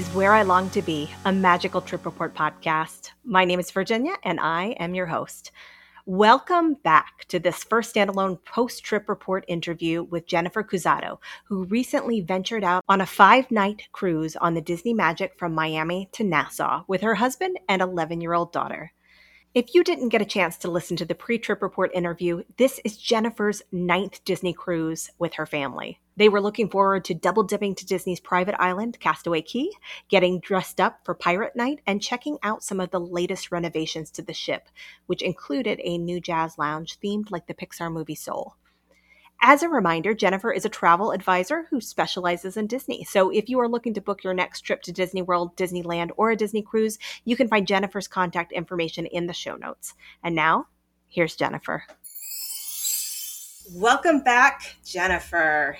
is Where I Long to Be, a magical trip report podcast. My name is Virginia, and I am your host. Welcome back to this first standalone post trip report interview with Jennifer Cusato, who recently ventured out on a five night cruise on the Disney Magic from Miami to Nassau with her husband and 11 year old daughter. If you didn't get a chance to listen to the pre trip report interview, this is Jennifer's ninth Disney cruise with her family. They were looking forward to double dipping to Disney's private island, Castaway Cay, getting dressed up for Pirate Night, and checking out some of the latest renovations to the ship, which included a new jazz lounge themed like the Pixar movie Soul. As a reminder, Jennifer is a travel advisor who specializes in Disney. So if you are looking to book your next trip to Disney World, Disneyland, or a Disney cruise, you can find Jennifer's contact information in the show notes. And now, here's Jennifer. Welcome back, Jennifer.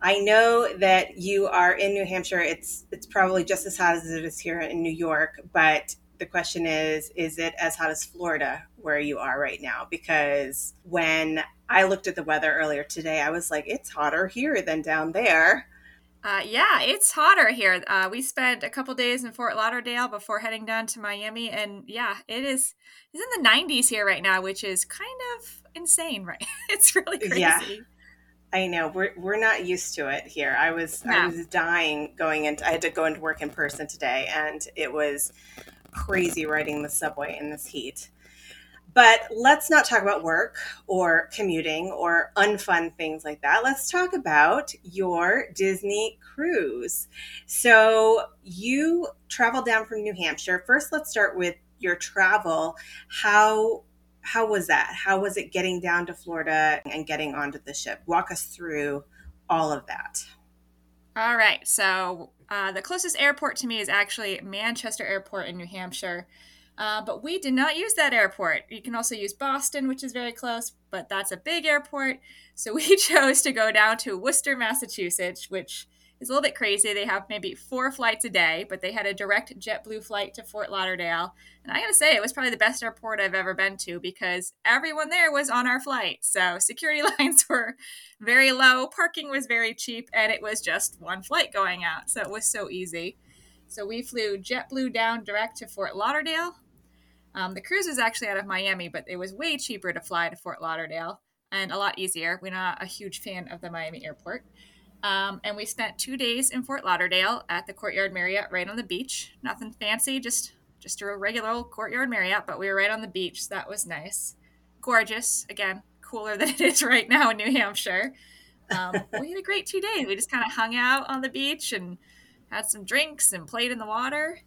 I know that you are in New Hampshire. It's it's probably just as hot as it is here in New York, but the question is is it as hot as Florida where you are right now? Because when I looked at the weather earlier today, I was like, it's hotter here than down there. Uh, yeah, it's hotter here. Uh, we spent a couple days in Fort Lauderdale before heading down to Miami, and yeah, it is. It's in the 90s here right now, which is kind of insane, right? it's really crazy. Yeah. I know we're we're not used to it here. I was no. I was dying going into. I had to go into work in person today, and it was crazy riding the subway in this heat. But let's not talk about work or commuting or unfun things like that. Let's talk about your Disney cruise. So you traveled down from New Hampshire. First, let's start with your travel. How how was that? How was it getting down to Florida and getting onto the ship? Walk us through all of that. All right. So uh, the closest airport to me is actually Manchester Airport in New Hampshire. Uh, but we did not use that airport. You can also use Boston, which is very close, but that's a big airport. So we chose to go down to Worcester, Massachusetts, which is a little bit crazy. They have maybe four flights a day, but they had a direct JetBlue flight to Fort Lauderdale. And I gotta say, it was probably the best airport I've ever been to because everyone there was on our flight. So security lines were very low, parking was very cheap, and it was just one flight going out. So it was so easy. So we flew JetBlue down direct to Fort Lauderdale. Um, the cruise was actually out of Miami, but it was way cheaper to fly to Fort Lauderdale and a lot easier. We're not a huge fan of the Miami airport. Um, and we spent two days in Fort Lauderdale at the Courtyard Marriott right on the beach. Nothing fancy, just just a regular old Courtyard Marriott, but we were right on the beach, so that was nice. Gorgeous, again, cooler than it is right now in New Hampshire. Um, we had a great two days. We just kind of hung out on the beach and had some drinks and played in the water.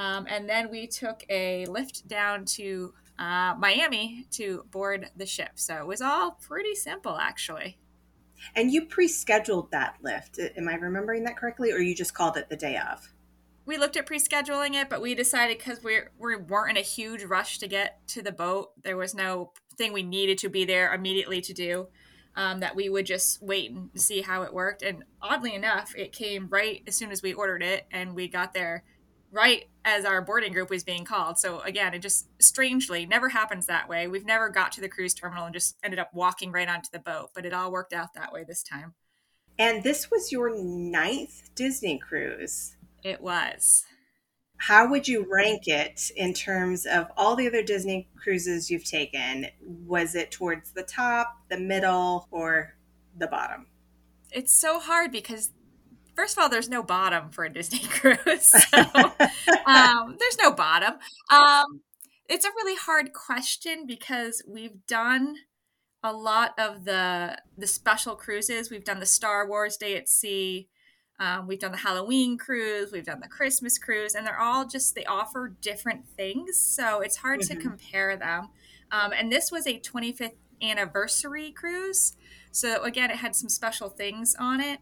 Um, and then we took a lift down to uh, Miami to board the ship. So it was all pretty simple, actually. And you pre-scheduled that lift. Am I remembering that correctly, or you just called it the day of? We looked at pre-scheduling it, but we decided because we we weren't in a huge rush to get to the boat, there was no thing we needed to be there immediately to do. Um, that we would just wait and see how it worked. And oddly enough, it came right as soon as we ordered it, and we got there right as our boarding group was being called. So again, it just strangely never happens that way. We've never got to the cruise terminal and just ended up walking right onto the boat, but it all worked out that way this time. And this was your ninth Disney cruise. It was. How would you rank it in terms of all the other Disney cruises you've taken? Was it towards the top, the middle, or the bottom? It's so hard because first of all, there's no bottom for a Disney cruise. So, um, there's no bottom. Um, it's a really hard question because we've done a lot of the the special cruises. We've done the Star Wars Day at Sea. Um, we've done the Halloween cruise. We've done the Christmas cruise, and they're all just they offer different things. So it's hard mm-hmm. to compare them. Um, and this was a 25th anniversary cruise. So again, it had some special things on it.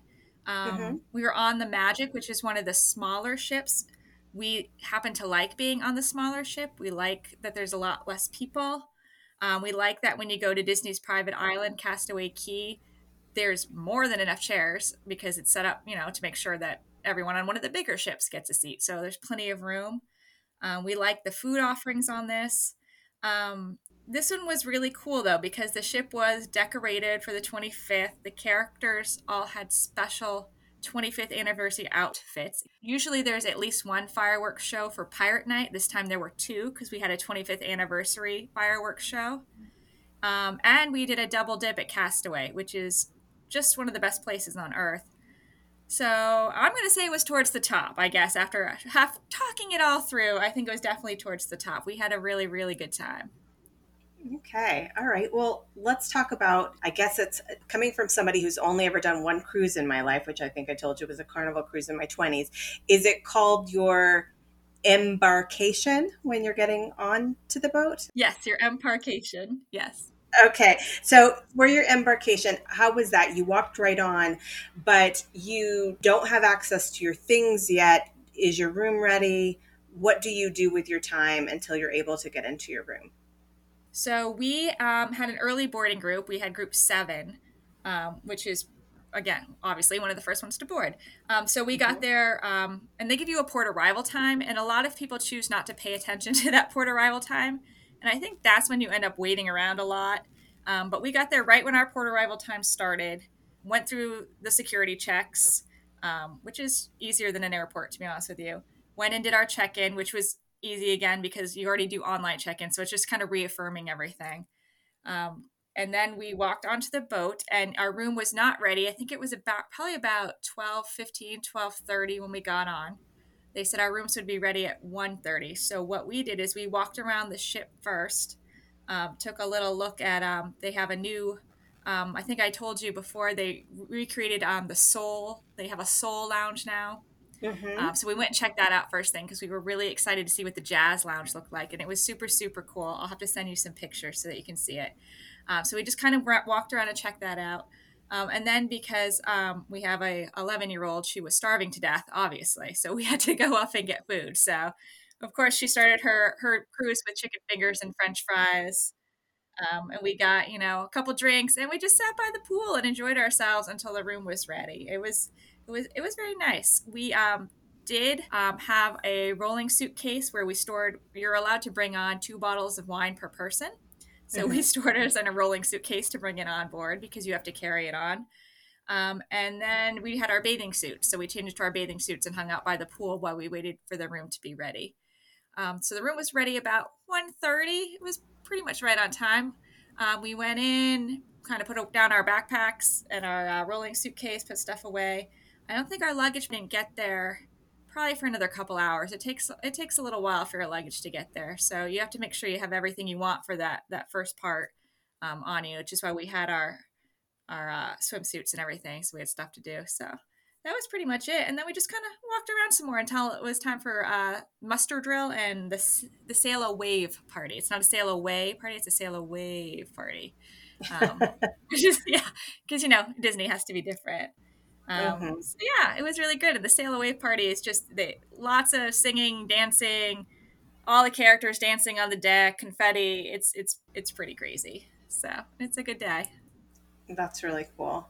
Um, mm-hmm. We were on the Magic, which is one of the smaller ships. We happen to like being on the smaller ship. We like that there's a lot less people. Um, we like that when you go to Disney's private island, Castaway Cay, there's more than enough chairs because it's set up, you know, to make sure that everyone on one of the bigger ships gets a seat. So there's plenty of room. Um, we like the food offerings on this. Um, this one was really cool though because the ship was decorated for the 25th. The characters all had special 25th anniversary outfits. Usually there's at least one fireworks show for Pirate Night. This time there were two because we had a 25th anniversary fireworks show. Um, and we did a double dip at Castaway, which is just one of the best places on earth. So I'm going to say it was towards the top, I guess. After half talking it all through, I think it was definitely towards the top. We had a really, really good time. Okay. All right. Well, let's talk about. I guess it's coming from somebody who's only ever done one cruise in my life, which I think I told you was a carnival cruise in my 20s. Is it called your embarkation when you're getting on to the boat? Yes, your embarkation. Yes. Okay. So, for your embarkation, how was that? You walked right on, but you don't have access to your things yet. Is your room ready? What do you do with your time until you're able to get into your room? So we um, had an early boarding group. We had group seven, um, which is again obviously one of the first ones to board. Um, so we got there, um, and they give you a port arrival time, and a lot of people choose not to pay attention to that port arrival time, and I think that's when you end up waiting around a lot. Um, but we got there right when our port arrival time started. Went through the security checks, um, which is easier than an airport to be honest with you. Went and did our check in, which was easy again because you already do online check-in so it's just kind of reaffirming everything. Um, and then we walked onto the boat and our room was not ready. I think it was about probably about 12 15 12 30 when we got on. They said our rooms would be ready at 1.30 so what we did is we walked around the ship first um, took a little look at um, they have a new um, i think i told you before they recreated um, the soul they have a soul lounge now Mm-hmm. Um, so we went and checked that out first thing because we were really excited to see what the jazz lounge looked like, and it was super super cool. I'll have to send you some pictures so that you can see it. Um, so we just kind of walked around and checked that out. Um, and then because um, we have a 11 year old, she was starving to death, obviously. So we had to go off and get food. So of course she started her her cruise with chicken fingers and French fries. Um, and we got you know a couple drinks and we just sat by the pool and enjoyed ourselves until the room was ready it was it was it was very nice. We um, did um, have a rolling suitcase where we stored. You're allowed to bring on two bottles of wine per person. So mm-hmm. we stored it in a rolling suitcase to bring it on board because you have to carry it on. Um, and then we had our bathing suits. So we changed to our bathing suits and hung out by the pool while we waited for the room to be ready. Um, so the room was ready about 1.30. It was pretty much right on time. Um, we went in, kind of put down our backpacks and our uh, rolling suitcase, put stuff away. I don't think our luggage didn't get there probably for another couple hours. It takes it takes a little while for your luggage to get there, so you have to make sure you have everything you want for that that first part um, on you, which is why we had our our uh, swimsuits and everything, so we had stuff to do. So that was pretty much it, and then we just kind of walked around some more until it was time for uh, muster drill and the the sail away party. It's not a sail away party; it's a sail away party. Um, just yeah, because you know Disney has to be different. Um, mm-hmm. so yeah, it was really good. And the sail away party is just the, lots of singing, dancing, all the characters dancing on the deck, confetti. It's it's it's pretty crazy. So it's a good day. That's really cool.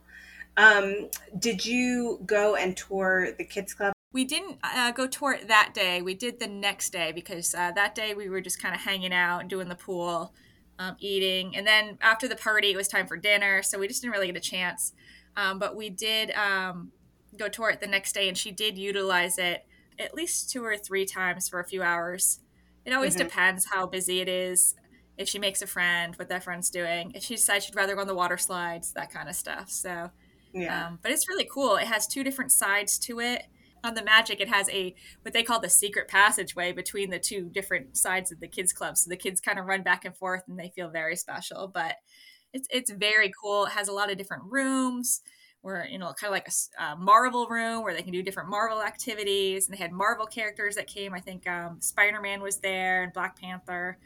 Um, did you go and tour the kids club? We didn't uh, go tour it that day. We did the next day because uh, that day we were just kind of hanging out and doing the pool, um, eating, and then after the party it was time for dinner. So we just didn't really get a chance. Um, but we did um, go tour it the next day, and she did utilize it at least two or three times for a few hours. It always mm-hmm. depends how busy it is. If she makes a friend, what that friend's doing. If she decides she'd rather go on the water slides, that kind of stuff. So, yeah. Um, but it's really cool. It has two different sides to it. On the Magic, it has a what they call the secret passageway between the two different sides of the kids club. So the kids kind of run back and forth, and they feel very special. But it's it's very cool. It has a lot of different rooms where you know kind of like a, a, Marvel room where they can do different Marvel activities, and they had Marvel characters that came. I think um, Spider Man was there and Black Panther,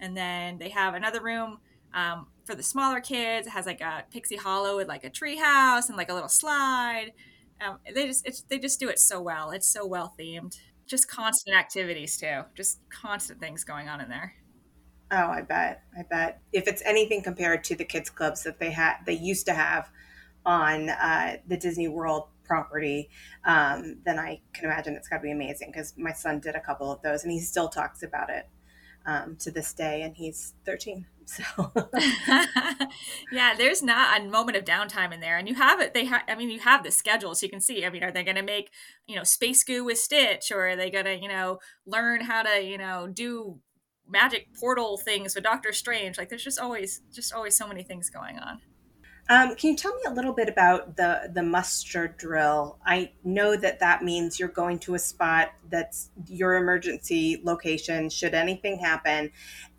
and then they have another room. Um, for the smaller kids, it has like a Pixie Hollow with like a tree house and like a little slide. Um, they just they just do it so well. It's so well themed. Just constant activities too. Just constant things going on in there. Oh, I bet. I bet. If it's anything compared to the kids clubs that they had, they used to have on uh, the Disney World property, um, then I can imagine it's got to be amazing because my son did a couple of those and he still talks about it. um, to this day, and he's 13. So yeah, there's not a moment of downtime in there, and you have it. They, ha- I mean, you have the schedule, so you can see. I mean, are they going to make you know space goo with Stitch, or are they going to you know learn how to you know do magic portal things with Doctor Strange? Like, there's just always just always so many things going on. Um, can you tell me a little bit about the the muster drill? I know that that means you're going to a spot that's your emergency location should anything happen.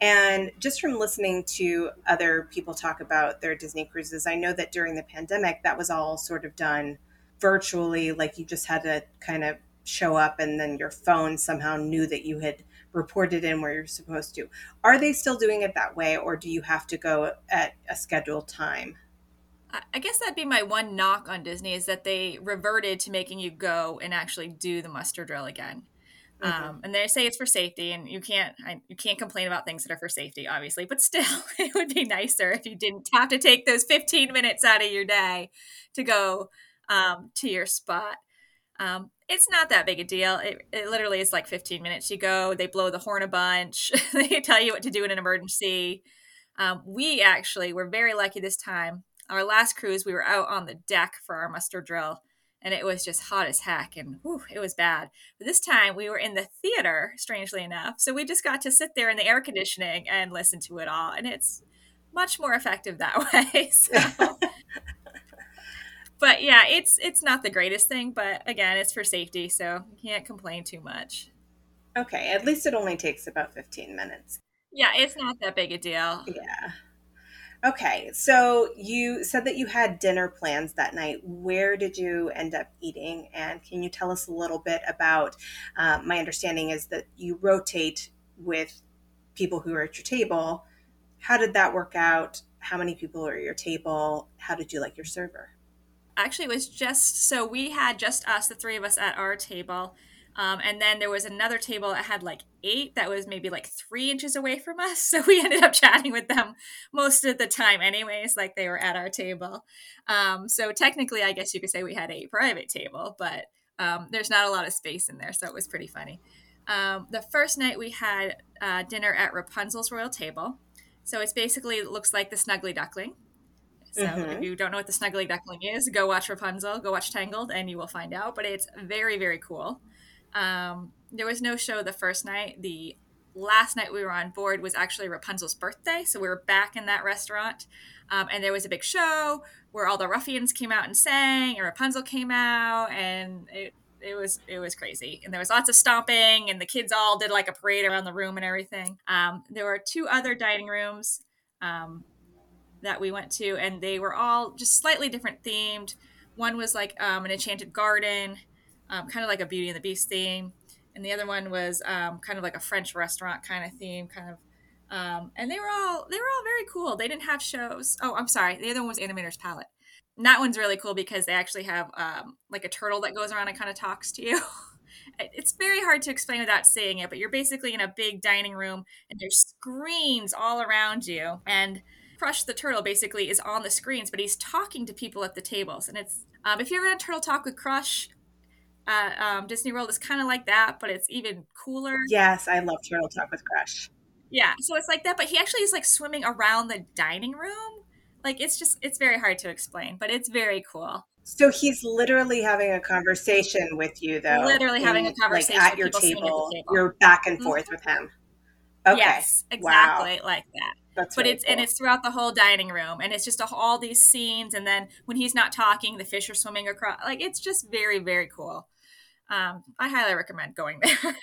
And just from listening to other people talk about their Disney cruises, I know that during the pandemic that was all sort of done virtually, like you just had to kind of show up and then your phone somehow knew that you had reported in where you're supposed to. Are they still doing it that way or do you have to go at a scheduled time? I guess that'd be my one knock on Disney is that they reverted to making you go and actually do the muster drill again. Mm-hmm. Um, and they say it's for safety, and you can't I, you can't complain about things that are for safety, obviously. But still, it would be nicer if you didn't have to take those 15 minutes out of your day to go um, to your spot. Um, it's not that big a deal. It, it, literally is like 15 minutes. You go, they blow the horn a bunch, they tell you what to do in an emergency. Um, we actually were very lucky this time our last cruise, we were out on the deck for our muster drill, and it was just hot as heck, and whew, it was bad. But this time, we were in the theater, strangely enough, so we just got to sit there in the air conditioning and listen to it all, and it's much more effective that way. So. but yeah, it's it's not the greatest thing, but again, it's for safety, so you can't complain too much. Okay, at least it only takes about 15 minutes. Yeah, it's not that big a deal. Yeah. Okay, so you said that you had dinner plans that night. Where did you end up eating? And can you tell us a little bit about? Uh, my understanding is that you rotate with people who are at your table. How did that work out? How many people are at your table? How did you like your server? Actually, it was just so we had just us, the three of us at our table. Um, and then there was another table that had like eight that was maybe like three inches away from us. So we ended up chatting with them most of the time, anyways, like they were at our table. Um, so technically, I guess you could say we had a private table, but um, there's not a lot of space in there. So it was pretty funny. Um, the first night we had uh, dinner at Rapunzel's Royal Table. So it's basically it looks like the Snuggly Duckling. So mm-hmm. if you don't know what the Snuggly Duckling is, go watch Rapunzel, go watch Tangled, and you will find out. But it's very, very cool. Um, there was no show the first night. The last night we were on board was actually Rapunzel's birthday, so we were back in that restaurant, um, and there was a big show where all the ruffians came out and sang, and Rapunzel came out, and it it was it was crazy, and there was lots of stomping, and the kids all did like a parade around the room and everything. Um, there were two other dining rooms um, that we went to, and they were all just slightly different themed. One was like um, an enchanted garden um, kind of like a Beauty and the Beast theme, and the other one was um, kind of like a French restaurant kind of theme, kind of. Um, and they were all they were all very cool. They didn't have shows. Oh, I'm sorry. The other one was Animator's Palate. And that one's really cool because they actually have um, like a turtle that goes around and kind of talks to you. it's very hard to explain without seeing it, but you're basically in a big dining room and there's screens all around you. And Crush the turtle basically is on the screens, but he's talking to people at the tables. And it's um, if you ever had a turtle talk with Crush, at um, Disney World is kind of like that, but it's even cooler. Yes, I love Turtle Talk with Crush. Yeah, so it's like that, but he actually is like swimming around the dining room. Like it's just it's very hard to explain, but it's very cool. So he's literally having a conversation with you, though. Literally in, having a conversation like at your table, table, You're back and forth mm-hmm. with him. Okay. Yes, exactly wow. like that. That's but it's cool. and it's throughout the whole dining room, and it's just a, all these scenes. And then when he's not talking, the fish are swimming across. Like it's just very very cool um, I highly recommend going there.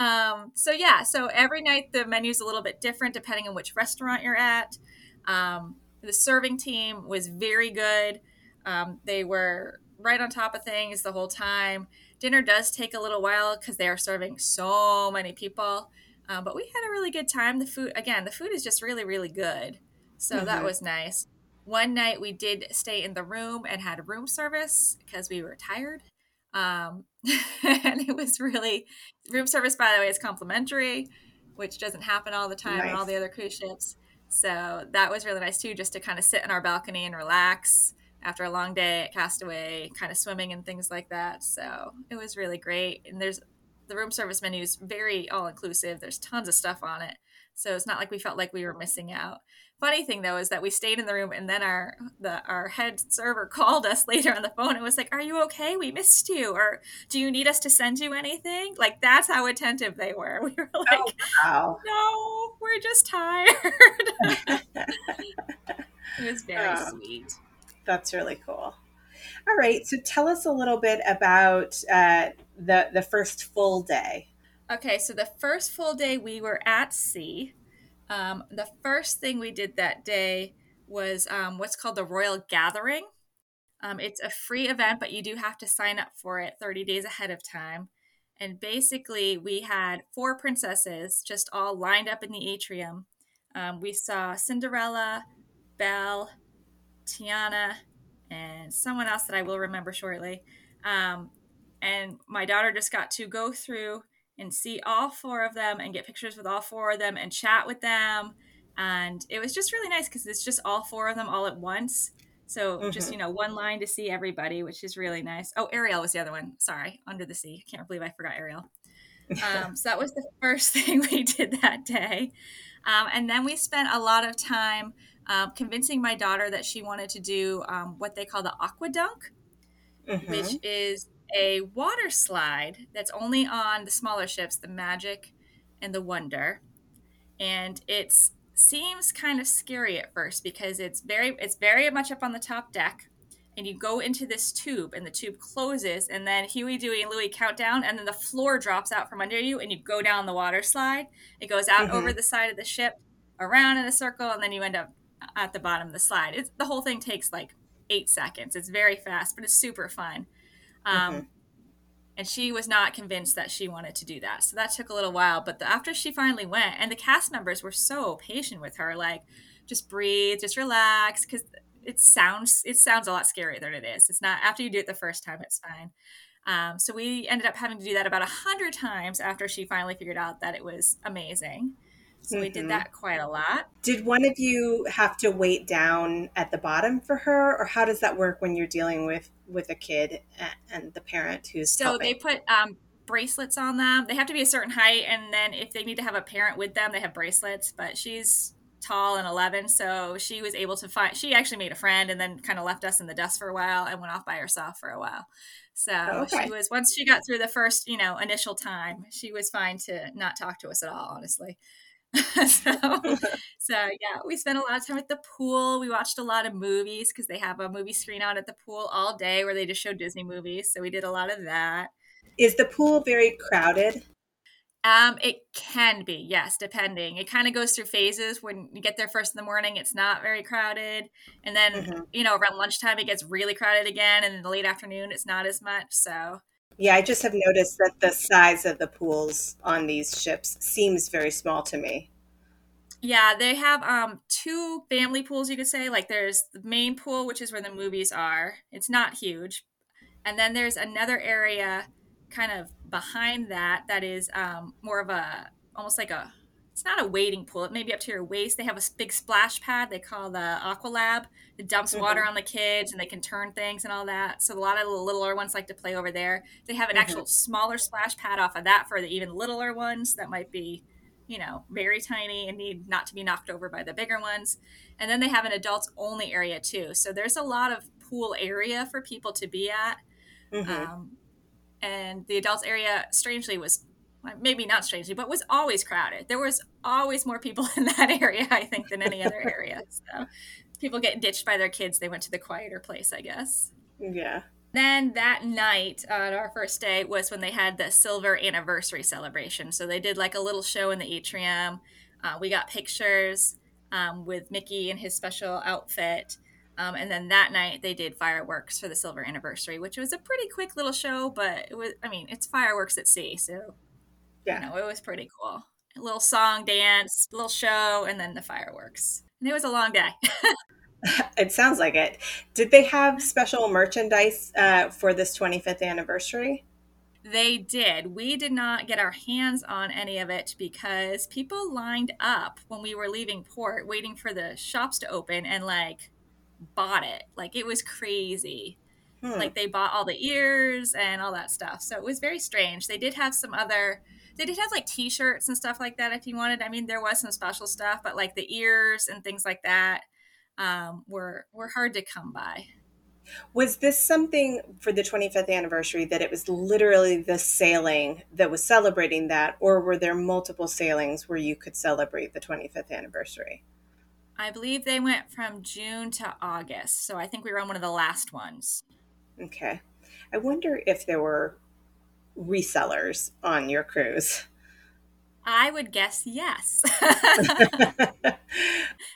um, so yeah, so every night the menu is a little bit different depending on which restaurant you're at. Um, the serving team was very good. Um, they were right on top of things the whole time. Dinner does take a little while because they are serving so many people, um, but we had a really good time. The food, again, the food is just really, really good. So mm-hmm. that was nice. One night we did stay in the room and had room service because we were tired. Um, and it was really room service, by the way, is complimentary, which doesn't happen all the time nice. on all the other cruise ships. So that was really nice too, just to kind of sit in our balcony and relax after a long day at Castaway, kind of swimming and things like that. So it was really great. And there's the room service menu is very all inclusive. There's tons of stuff on it. So it's not like we felt like we were missing out. Funny thing though is that we stayed in the room and then our the our head server called us later on the phone and was like, "Are you okay? We missed you." Or, "Do you need us to send you anything?" Like that's how attentive they were. We were like, oh, wow. "No, we're just tired." it was very oh, sweet. That's really cool. All right, so tell us a little bit about uh, the the first full day. Okay, so the first full day we were at sea. Um, the first thing we did that day was um, what's called the Royal Gathering. Um, it's a free event, but you do have to sign up for it 30 days ahead of time. And basically, we had four princesses just all lined up in the atrium. Um, we saw Cinderella, Belle, Tiana, and someone else that I will remember shortly. Um, and my daughter just got to go through and see all four of them and get pictures with all four of them and chat with them. And it was just really nice because it's just all four of them all at once. So mm-hmm. just, you know, one line to see everybody, which is really nice. Oh, Ariel was the other one. Sorry, Under the Sea. I can't believe I forgot Ariel. Um, so that was the first thing we did that day. Um, and then we spent a lot of time um, convincing my daughter that she wanted to do um, what they call the AquaDunk, mm-hmm. which is a water slide that's only on the smaller ships, the Magic and the Wonder. And it seems kind of scary at first because it's very it's very much up on the top deck and you go into this tube and the tube closes and then Huey, Dewey, and Louie count down and then the floor drops out from under you and you go down the water slide. It goes out mm-hmm. over the side of the ship, around in a circle, and then you end up at the bottom of the slide. It's, the whole thing takes like eight seconds. It's very fast, but it's super fun. Um, mm-hmm. And she was not convinced that she wanted to do that. So that took a little while. But the, after she finally went, and the cast members were so patient with her, like, just breathe, just relax, because it sounds it sounds a lot scarier than it is. It's not after you do it the first time, it's fine. Um, so we ended up having to do that about a hundred times after she finally figured out that it was amazing. So mm-hmm. we did mm-hmm. that quite a lot. Did one of you have to wait down at the bottom for her, or how does that work when you're dealing with with a kid and the parent who's so helping? they put um, bracelets on them. They have to be a certain height, and then if they need to have a parent with them, they have bracelets. But she's tall and 11 so she was able to find she actually made a friend and then kind of left us in the dust for a while and went off by herself for a while so oh, okay. she was once she got through the first you know initial time she was fine to not talk to us at all honestly so, so yeah, we spent a lot of time at the pool. We watched a lot of movies because they have a movie screen out at the pool all day where they just show Disney movies. So we did a lot of that. Is the pool very crowded? Um, it can be, yes, depending. It kind of goes through phases. When you get there first in the morning, it's not very crowded, and then mm-hmm. you know around lunchtime it gets really crowded again, and in the late afternoon it's not as much. So yeah, I just have noticed that the size of the pools on these ships seems very small to me. Yeah, they have um two family pools you could say. Like there's the main pool which is where the movies are. It's not huge. And then there's another area kind of behind that that is um more of a almost like a it's not a wading pool. It may be up to your waist. They have a big splash pad they call the Aqua Lab. It dumps mm-hmm. water on the kids and they can turn things and all that. So a lot of the littler ones like to play over there. They have an mm-hmm. actual smaller splash pad off of that for the even littler ones that might be, you know, very tiny and need not to be knocked over by the bigger ones. And then they have an adults only area too. So there's a lot of pool area for people to be at. Mm-hmm. Um, and the adults area strangely was maybe not strangely, but was always crowded. There was always more people in that area, I think, than any other area. So people get ditched by their kids. They went to the quieter place, I guess. Yeah. Then that night on our first day was when they had the silver anniversary celebration. So they did like a little show in the atrium. Uh, we got pictures um, with Mickey in his special outfit. Um, and then that night they did fireworks for the silver anniversary, which was a pretty quick little show, but it was, I mean, it's fireworks at sea. So yeah. You know, it was pretty cool. A little song, dance, little show, and then the fireworks. And it was a long day. it sounds like it. Did they have special merchandise uh, for this 25th anniversary? They did. We did not get our hands on any of it because people lined up when we were leaving port waiting for the shops to open and like bought it. Like it was crazy. Hmm. Like they bought all the ears and all that stuff. So it was very strange. They did have some other they did have like t-shirts and stuff like that if you wanted. I mean, there was some special stuff, but like the ears and things like that um, were were hard to come by. Was this something for the 25th anniversary that it was literally the sailing that was celebrating that, or were there multiple sailings where you could celebrate the 25th anniversary? I believe they went from June to August, so I think we were on one of the last ones. Okay. I wonder if there were resellers on your cruise. I would guess yes.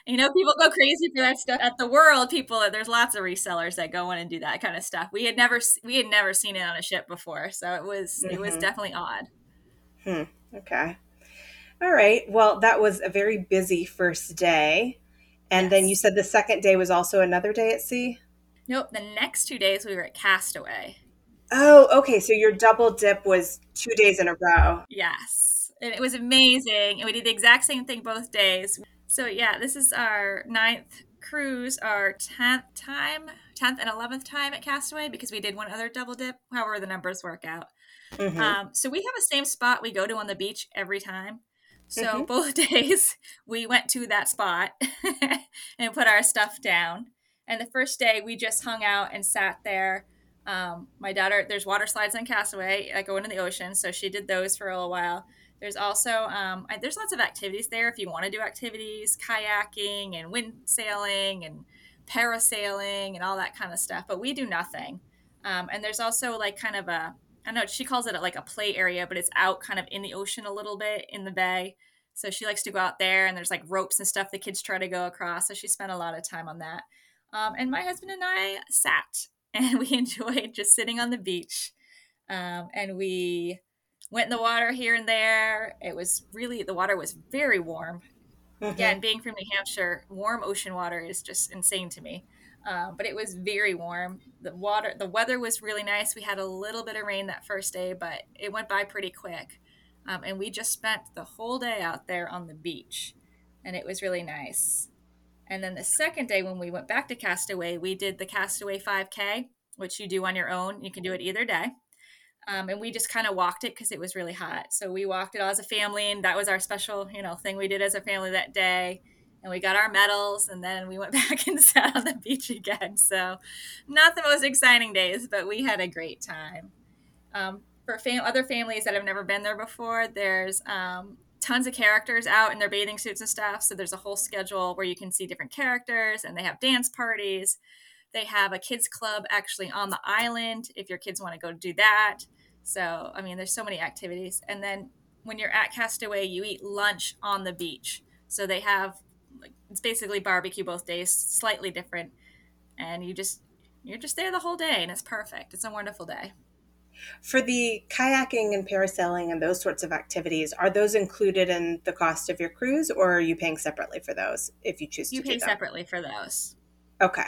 you know, people go crazy for that stuff at the world. People, there's lots of resellers that go in and do that kind of stuff. We had never, we had never seen it on a ship before, so it was, mm-hmm. it was mm-hmm. definitely odd. Hmm. Okay. All right. Well, that was a very busy first day, and yes. then you said the second day was also another day at sea. Nope. The next two days we were at Castaway. Oh, okay. So your double dip was two days in a row. Yes. And it was amazing. And we did the exact same thing both days. So, yeah, this is our ninth cruise, our 10th time, 10th and 11th time at Castaway because we did one other double dip, however the numbers work out. Mm-hmm. Um, so, we have a same spot we go to on the beach every time. So, mm-hmm. both days we went to that spot and put our stuff down. And the first day we just hung out and sat there. Um, my daughter, there's water slides on Castaway that go into the ocean, so she did those for a little while. There's also um, I, there's lots of activities there if you want to do activities, kayaking and wind sailing and parasailing and all that kind of stuff. But we do nothing. Um, and there's also like kind of a I don't know she calls it like a play area, but it's out kind of in the ocean a little bit in the bay. So she likes to go out there, and there's like ropes and stuff the kids try to go across. So she spent a lot of time on that. Um, and my husband and I sat and we enjoyed just sitting on the beach. Um, and we went in the water here and there. It was really, the water was very warm. Mm-hmm. Again, being from New Hampshire, warm ocean water is just insane to me. Um, but it was very warm. The water, the weather was really nice. We had a little bit of rain that first day, but it went by pretty quick. Um, and we just spent the whole day out there on the beach, and it was really nice. And then the second day, when we went back to Castaway, we did the Castaway 5K, which you do on your own. You can do it either day. Um, and we just kind of walked it because it was really hot. So we walked it all as a family, and that was our special, you know, thing we did as a family that day. And we got our medals, and then we went back and sat on the beach again. So, not the most exciting days, but we had a great time. Um, for fam- other families that have never been there before, there's um, tons of characters out in their bathing suits and stuff. So there's a whole schedule where you can see different characters and they have dance parties. They have a kids club actually on the island if your kids want to go do that. So, I mean, there's so many activities. And then when you're at Castaway, you eat lunch on the beach. So they have like it's basically barbecue both days, slightly different. And you just you're just there the whole day and it's perfect. It's a wonderful day. For the kayaking and parasailing and those sorts of activities, are those included in the cost of your cruise, or are you paying separately for those if you choose you to? You pay separately for those. Okay,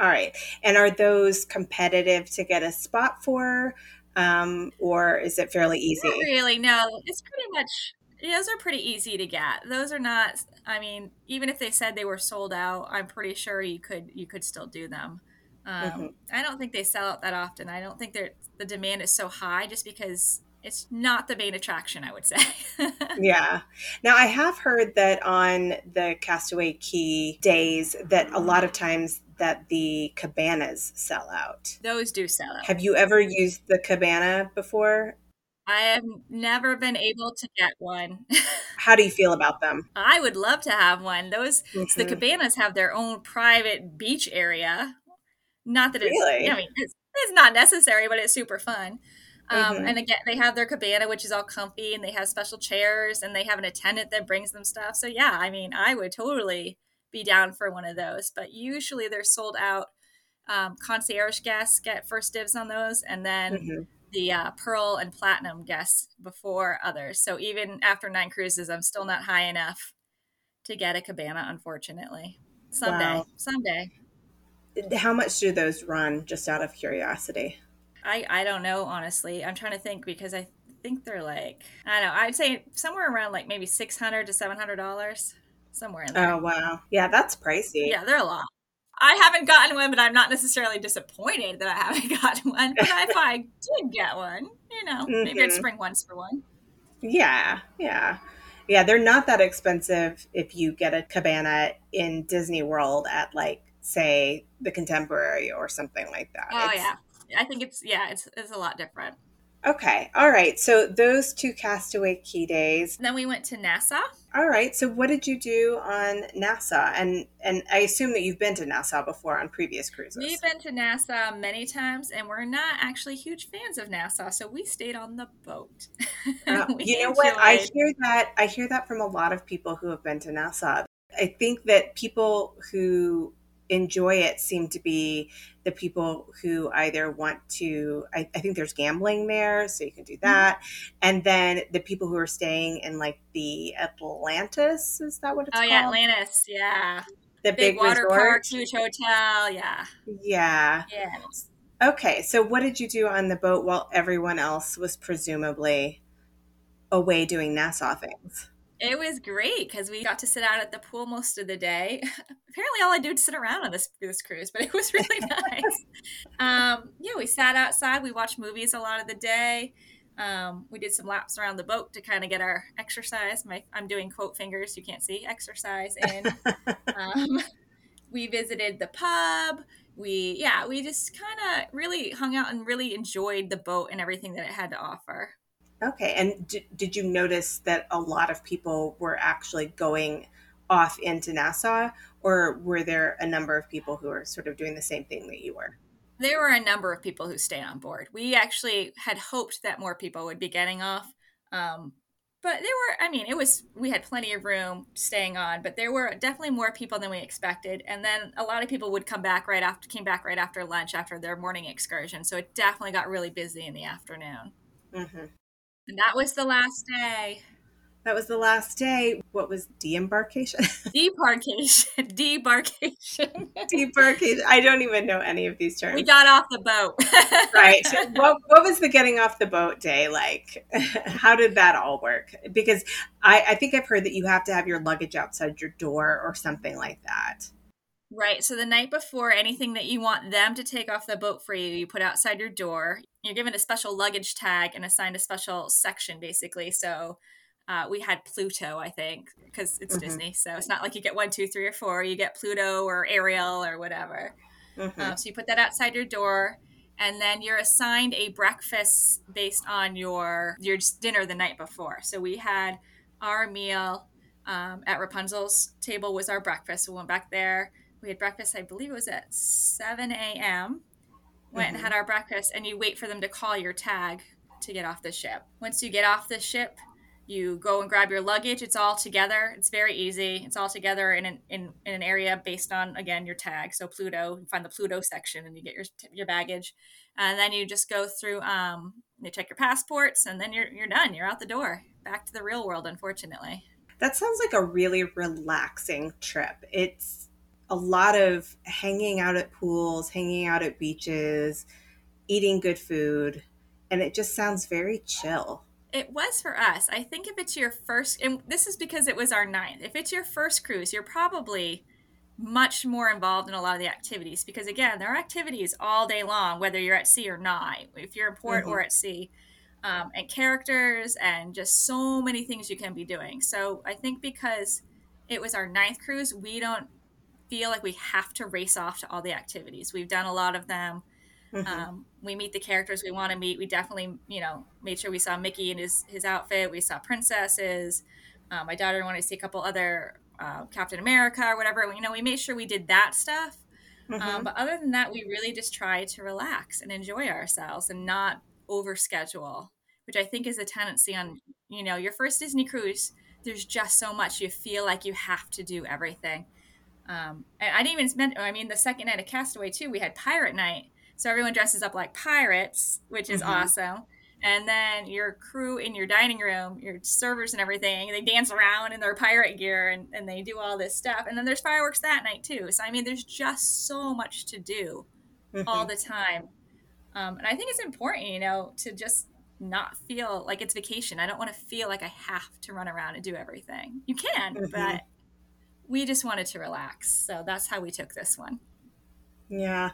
all right. And are those competitive to get a spot for, um, or is it fairly easy? Not really, no. It's pretty much those are pretty easy to get. Those are not. I mean, even if they said they were sold out, I'm pretty sure you could you could still do them. Um, mm-hmm. I don't think they sell out that often. I don't think the demand is so high just because it's not the main attraction, I would say. yeah. Now I have heard that on the Castaway Cay days that a lot of times that the cabanas sell out. Those do sell out. Have you ever used the cabana before? I have never been able to get one. How do you feel about them? I would love to have one. Those mm-hmm. the cabanas have their own private beach area, not that it's, really? I mean, it's, it's not necessary, but it's super fun. Um, mm-hmm. And again, they have their cabana, which is all comfy, and they have special chairs, and they have an attendant that brings them stuff. So yeah, I mean, I would totally be down for one of those. But usually they're sold out. Um, concierge guests get first dibs on those, and then mm-hmm. the uh, pearl and platinum guests before others. So even after nine cruises, I'm still not high enough to get a cabana, unfortunately. Someday, wow. someday how much do those run just out of curiosity i i don't know honestly i'm trying to think because i think they're like i don't know i'd say somewhere around like maybe 600 to 700 dollars somewhere in there oh wow yeah that's pricey yeah they're a lot I haven't gotten one, but I'm not necessarily disappointed that I haven't gotten one. But if I did get one, you know, mm-hmm. maybe I'd mm-hmm. spring once for one. Yeah, yeah. Yeah, they're not that expensive if you get a cabana in Disney World at like say the contemporary or something like that. Oh it's, yeah. I think it's yeah, it's it's a lot different. Okay. All right. So those two Castaway Cay days. Then we went to Nassau. All right. So what did you do on Nassau? And and I assume that you've been to Nassau before on previous cruises. We've been to Nassau many times, and we're not actually huge fans of Nassau, so we stayed on the boat. Uh, you know enjoyed. what? I hear that. I hear that from a lot of people who have been to Nassau. I think that people who enjoy it seem to be the people who either want to I, I, think there's gambling there so you can do mm-hmm. that mm-hmm. and then the people who are staying in like the atlantis is that what it's oh called yeah atlantis yeah the big, big water resort. park huge hotel yeah yeah yeah okay so what did you do on the boat while everyone else was presumably away doing nassau things it was great because we got to sit out at the pool most of the day. Apparently, all I do is sit around on this this cruise, but it was really nice. um, yeah, we sat outside. We watched movies a lot of the day. Um, we did some laps around the boat to kind of get our exercise. My I'm doing quote fingers. You can't see exercise in. um, we visited the pub. We yeah, we just kind of really hung out and really enjoyed the boat and everything that it had to offer. Okay. And d- did you notice that a lot of people were actually going off into Nassau, or were there a number of people who were sort of doing the same thing that you were? There were a number of people who stayed on board. We actually had hoped that more people would be getting off. Um, but there were, I mean, it was, we had plenty of room staying on, but there were definitely more people than we expected. And then a lot of people would come back right after, came back right after lunch after their morning excursion. So it definitely got really busy in the afternoon. Mm-hmm. And that was the last day. That was the last day. What was deembarkation? Debarkation. Debarkation. Debarkation. I don't even know any of these terms. We got off the boat. right. What, what was the getting off the boat day like? How did that all work? Because I, I think I've heard that you have to have your luggage outside your door or something like that. Right. So the night before, anything that you want them to take off the boat for you, you put outside your door. You're given a special luggage tag and assigned a special section, basically. So uh, we had Pluto, I think, because it's mm-hmm. Disney. So it's not like you get one, two, three, or four. You get Pluto or Ariel or whatever. Mm-hmm. Uh, so you put that outside your door, and then you're assigned a breakfast based on your your dinner the night before. So we had our meal um, at Rapunzel's table was our breakfast. We went back there we had breakfast, I believe it was at 7 a.m. Went mm-hmm. and had our breakfast, and you wait for them to call your tag to get off the ship. Once you get off the ship, you go and grab your luggage. It's all together. It's very easy. It's all together in an, in, in an area based on, again, your tag. So Pluto, you find the Pluto section and you get your, your baggage. And then you just go through, um, you check your passports, and then you're, you're done. You're out the door. Back to the real world, unfortunately. That sounds like a really relaxing trip. It's a lot of hanging out at pools, hanging out at beaches, eating good food, and it just sounds very chill. It was for us. I think if it's your first, and this is because it was our ninth, if it's your first cruise, you're probably much more involved in a lot of the activities because, again, there are activities all day long, whether you're at sea or not, if you're in port mm-hmm. or at sea. Um, and characters and just so many things you can be doing. So I think because it was our ninth cruise, we don't feel like we have to race off to all the activities. We've done a lot of them. Mm-hmm. Um, we meet the characters we want to meet. We definitely, you know, made sure we saw Mickey in his his outfit. We saw princesses. Um, my daughter wanted to see a couple other uh, Captain America or whatever. You know, we made sure we did that stuff. Um, mm-hmm. Um, but other than that, we really just try to relax and enjoy ourselves and not overschedule, which I think is a tendency on you know your first Disney cruise. There's just so much you feel like you have to do everything. Um, and I didn't even spend. I mean, the second night of Castaway too, we had pirate night, so everyone dresses up like pirates, which is mm-hmm. awesome. And then your crew in your dining room, your servers and everything, they dance around in their pirate gear and, and they do all this stuff. And then there's fireworks that night too. So I mean, there's just so much to do mm-hmm. all the time. Um, and I think it's important, you know, to just not feel like it's vacation. I don't want to feel like I have to run around and do everything. You can, mm-hmm. but we just wanted to relax. So that's how we took this one. Yeah.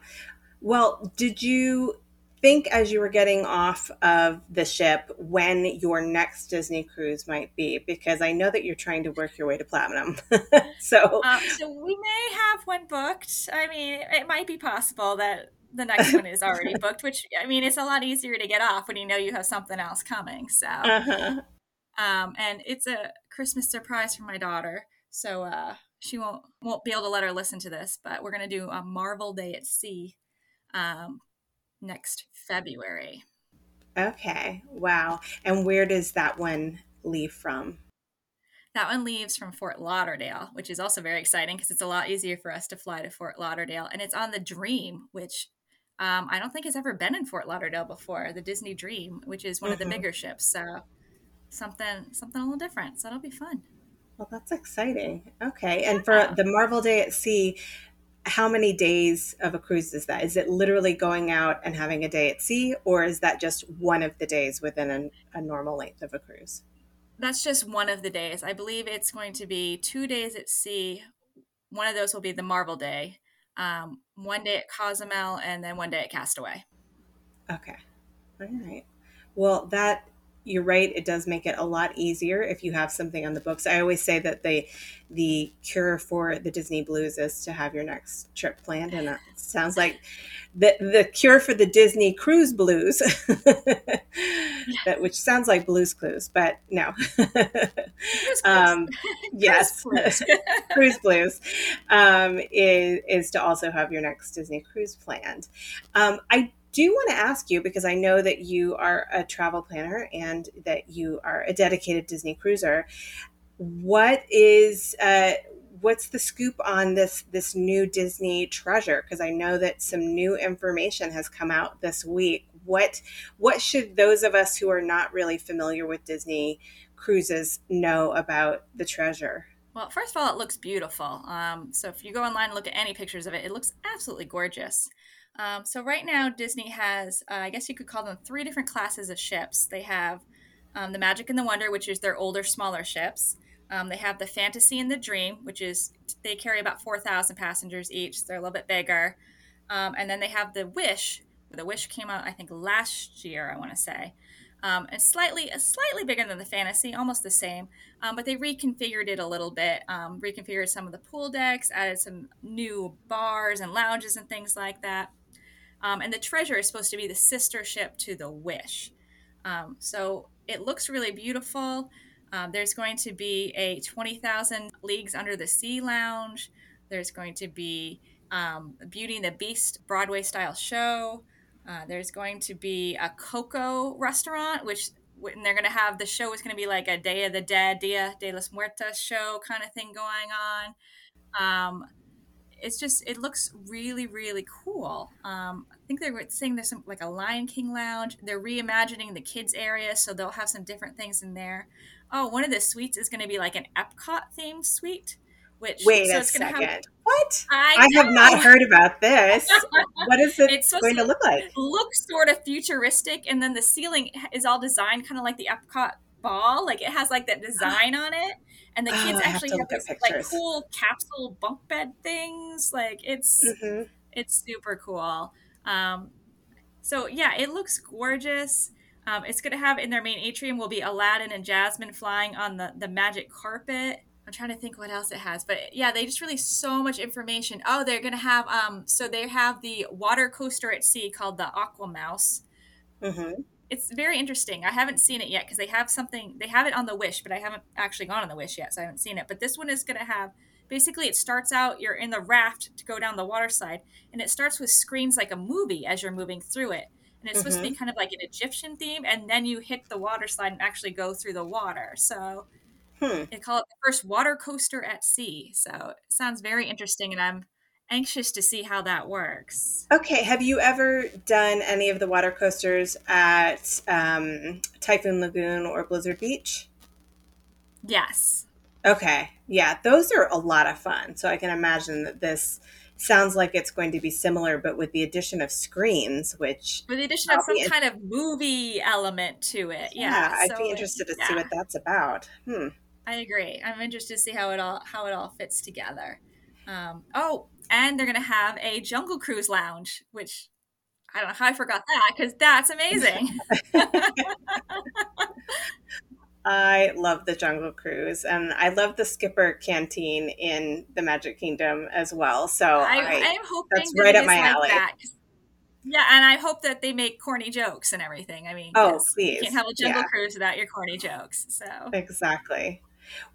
Well, did you think as you were getting off of the ship when your next Disney cruise might be? Because I know that you're trying to work your way to platinum. so, um, so we may have one booked. I mean, it might be possible that the next one is already booked. Which I mean, it's a lot easier to get off when you know you have something else coming. So, uh-huh. um, and it's a Christmas surprise for my daughter. So, uh, she won't won't be able to let her listen to this, but we're gonna do a Marvel Day at Sea um, next February. Okay. Wow. And where does that one leave from? That one leaves from Fort Lauderdale, which is also very exciting because it's a lot easier for us to fly to Fort Lauderdale. And it's on the Dream, which um, I don't think has ever been in Fort Lauderdale before, the Disney Dream, which is one mm-hmm. of the mm-hmm. bigger ships. So something something a little different. So it'll be fun. Well, that's exciting. Okay. And for the Marvel Day at Sea, how many days of a cruise is that? Is it literally going out and having a day at sea, or is that just one of the days within a, a normal length of a cruise? That's just one of the days. I believe it's going to be two days at sea. One of those will be the Marvel Day, um, one day at Cozumel, and then one day at Castaway. Okay. All right. Well, that you're right it does make it a lot easier if you have something on the books. I always say that the the cure for the disney blues is to have your next trip planned and it sounds like the the cure for the disney cruise blues that which sounds like blues clues but no. Um, yes. Cruise blues. Um, is, is to also have your next disney cruise planned. Um, i do want to ask you because I know that you are a travel planner and that you are a dedicated Disney cruiser. What is uh, what's the scoop on this this new Disney treasure? Because I know that some new information has come out this week. What what should those of us who are not really familiar with Disney cruises know about the treasure? Well, first of all, it looks beautiful. Um, so if you go online and look at any pictures of it, it looks absolutely gorgeous. Um, so right now, Disney has, uh, I guess you could call them three different classes of ships. They have um, the Magic and the Wonder, which is their older, smaller ships. Um, they have the Fantasy and the Dream, which is they carry about four thousand passengers each. So they're a little bit bigger. Um, and then they have the Wish. The Wish came out, I think, last year. I want to say. Um, and slightly slightly bigger than the fantasy almost the same um, but they reconfigured it a little bit um, reconfigured some of the pool decks added some new bars and lounges and things like that um, and the treasure is supposed to be the sister ship to the Wish. Um, so it looks really beautiful. Um, there's going to be a 20,000 Leagues Under the Sea lounge. There's going to be um, Beauty and the Beast Broadway style show. Uh, there's going to be a Coco restaurant, which they're going to have the show is going to be like a Day of the Dead, Dia de los Muertos show kind of thing going on. Um, it's just it looks really really cool. Um, I think they're saying there's some like a Lion King lounge. They're reimagining the kids area, so they'll have some different things in there. Oh, one of the suites is going to be like an Epcot themed suite. Which wait so a second. Have, what? I, I have not heard about this. what is it it's going to, to look like? Looks sort of futuristic, and then the ceiling is all designed kind of like the Epcot ball. Like it has like that design on it and the kids oh, actually have, have these like cool capsule bunk bed things. Like it's mm-hmm. it's super cool. Um, so yeah, it looks gorgeous. Um, it's going to have in their main atrium will be Aladdin and Jasmine flying on the the magic carpet. I'm trying to think what else it has, but yeah, they just released so much information. Oh, they're going to have um, so they have the water coaster at sea called the Aqua Mouse. Mm-hmm it's very interesting. I haven't seen it yet because they have something. They have it on the Wish, but I haven't actually gone on the Wish yet, so I haven't seen it. But this one is going to have basically it starts out you're in the raft to go down the water slide, and it starts with screens like a movie as you're moving through it. And it's mm-hmm. supposed to be mm-hmm. kind of like an Egyptian theme, and then you hit the water slide and actually go through the water. So hmm. they call it the first water coaster at sea. So it sounds very interesting, and I'm anxious to see how that works. Okay, have you ever done any of the water coasters at um, Typhoon Lagoon or Blizzard Beach? Yes. Okay, yeah, those are a lot of fun. So I can imagine that this sounds like it's going to be similar, but with the addition of screens, which with the addition of some in- kind of movie element to it. Yeah, yeah I'd so be interested to yeah. see what that's about. Hmm. I agree. I'm interested to see how it all how it all fits together. Um, oh, and they're going to have a Jungle Cruise lounge, which I don't know how I forgot that because that's amazing. I love the Jungle Cruise, and I love the Skipper Canteen in the Magic Kingdom as well. So I, I, am hoping that's right up my alley. That. Yeah, and I hope that they make corny jokes and everything. I mean, oh please, you can't have a Jungle yeah. Cruise without your corny jokes. So exactly.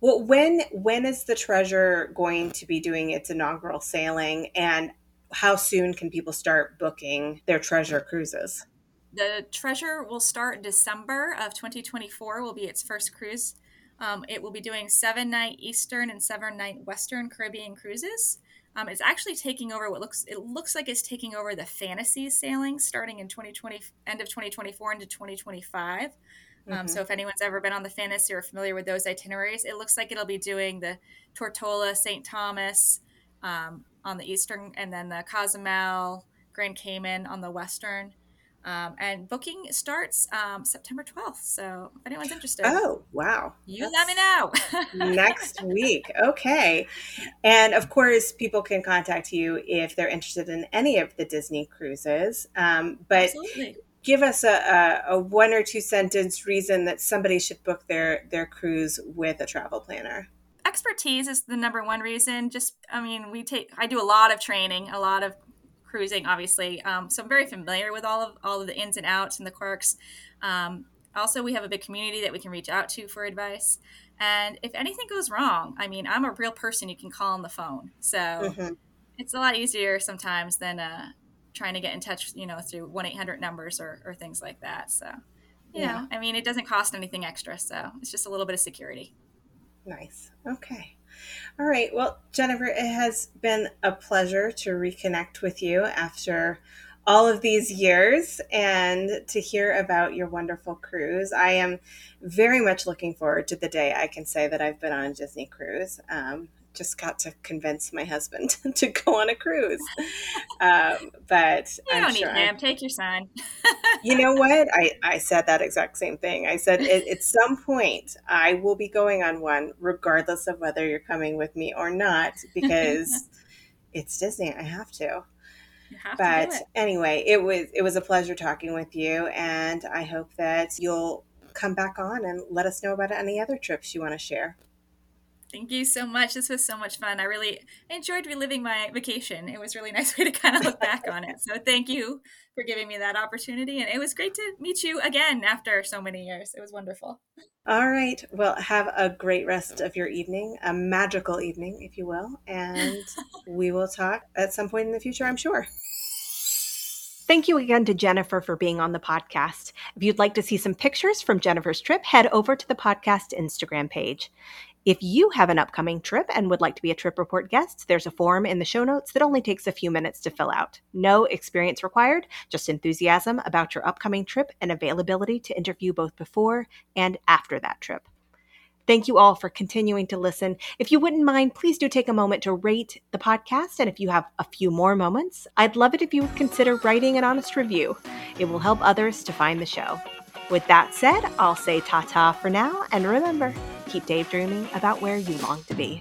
Well, when when is the Treasure going to be doing its inaugural sailing, and how soon can people start booking their Treasure cruises? The Treasure will start December of 2024. Will be its first cruise. Um, it will be doing seven night Eastern and seven night Western Caribbean cruises. Um, it's actually taking over what looks it looks like it's taking over the fantasy sailing starting in 2020 end of 2024 into 2025. Um, mm-hmm. So if anyone's ever been on the fantasy or familiar with those itineraries, it looks like it'll be doing the Tortola, St. Thomas um, on the eastern, and then the Cozumel, Grand Cayman on the western. Um, and booking starts um, September 12th. So if anyone's interested, oh wow, you That's let me know next week. Okay, and of course, people can contact you if they're interested in any of the Disney cruises. Um, but Absolutely. Give us a, a, a, one or two sentence reason that somebody should book their their cruise with a travel planner. Expertise is the number one reason. Just, I mean, we take. I do a lot of training, a lot of cruising, obviously. Um, so I'm very familiar with all of all of the ins and outs and the quirks. Um, also, we have a big community that we can reach out to for advice. And if anything goes wrong, I mean, I'm a real person you can call on the phone. So mm-hmm. it's a lot easier sometimes than uh, trying to get in touch, you know, through 1 800 numbers or, or things like that. So, you yeah. know, I mean, it doesn't cost anything extra. So it's just a little bit of security. Nice. Okay. All right. Well, Jennifer, it has been a pleasure to reconnect with you after all of these years and to hear about your wonderful cruise. I am very much looking forward to the day I can say that I've been on a Disney cruise. Um, just got to convince my husband to go on a cruise. Um, but you I'm don't sure need him. Take your son. you know what? I, I said that exact same thing. I said at, at some point I will be going on one, regardless of whether you're coming with me or not, because it's Disney. I have to. But it. anyway, it was it was a pleasure talking with you, and I hope that you'll come back on and let us know about any other trips you want to share. Thank you so much. This was so much fun. I really enjoyed reliving my vacation. It was really nice way to kind of look back on it. So thank you for giving me that opportunity. And it was great to meet you again after so many years. It was wonderful. All right. Well, have a great rest of your evening, a magical evening, if you will. And we will talk at some point in the future, I'm sure. Thank you again to Jennifer for being on the podcast. If you'd like to see some pictures from Jennifer's trip, head over to the podcast Instagram page. If you have an upcoming trip and would like to be a Trip Report guest, there's a form in the show notes that only takes a few minutes to fill out. No experience required, just enthusiasm about your upcoming trip and availability to interview both before and after that trip. Thank you all for continuing to listen. If you wouldn't mind, please do take a moment to rate the podcast. And if you have a few more moments, I'd love it if you would consider writing an honest review. It will help others to find the show. With that said, I'll say ta ta for now, and remember, keep daydreaming about where you long to be.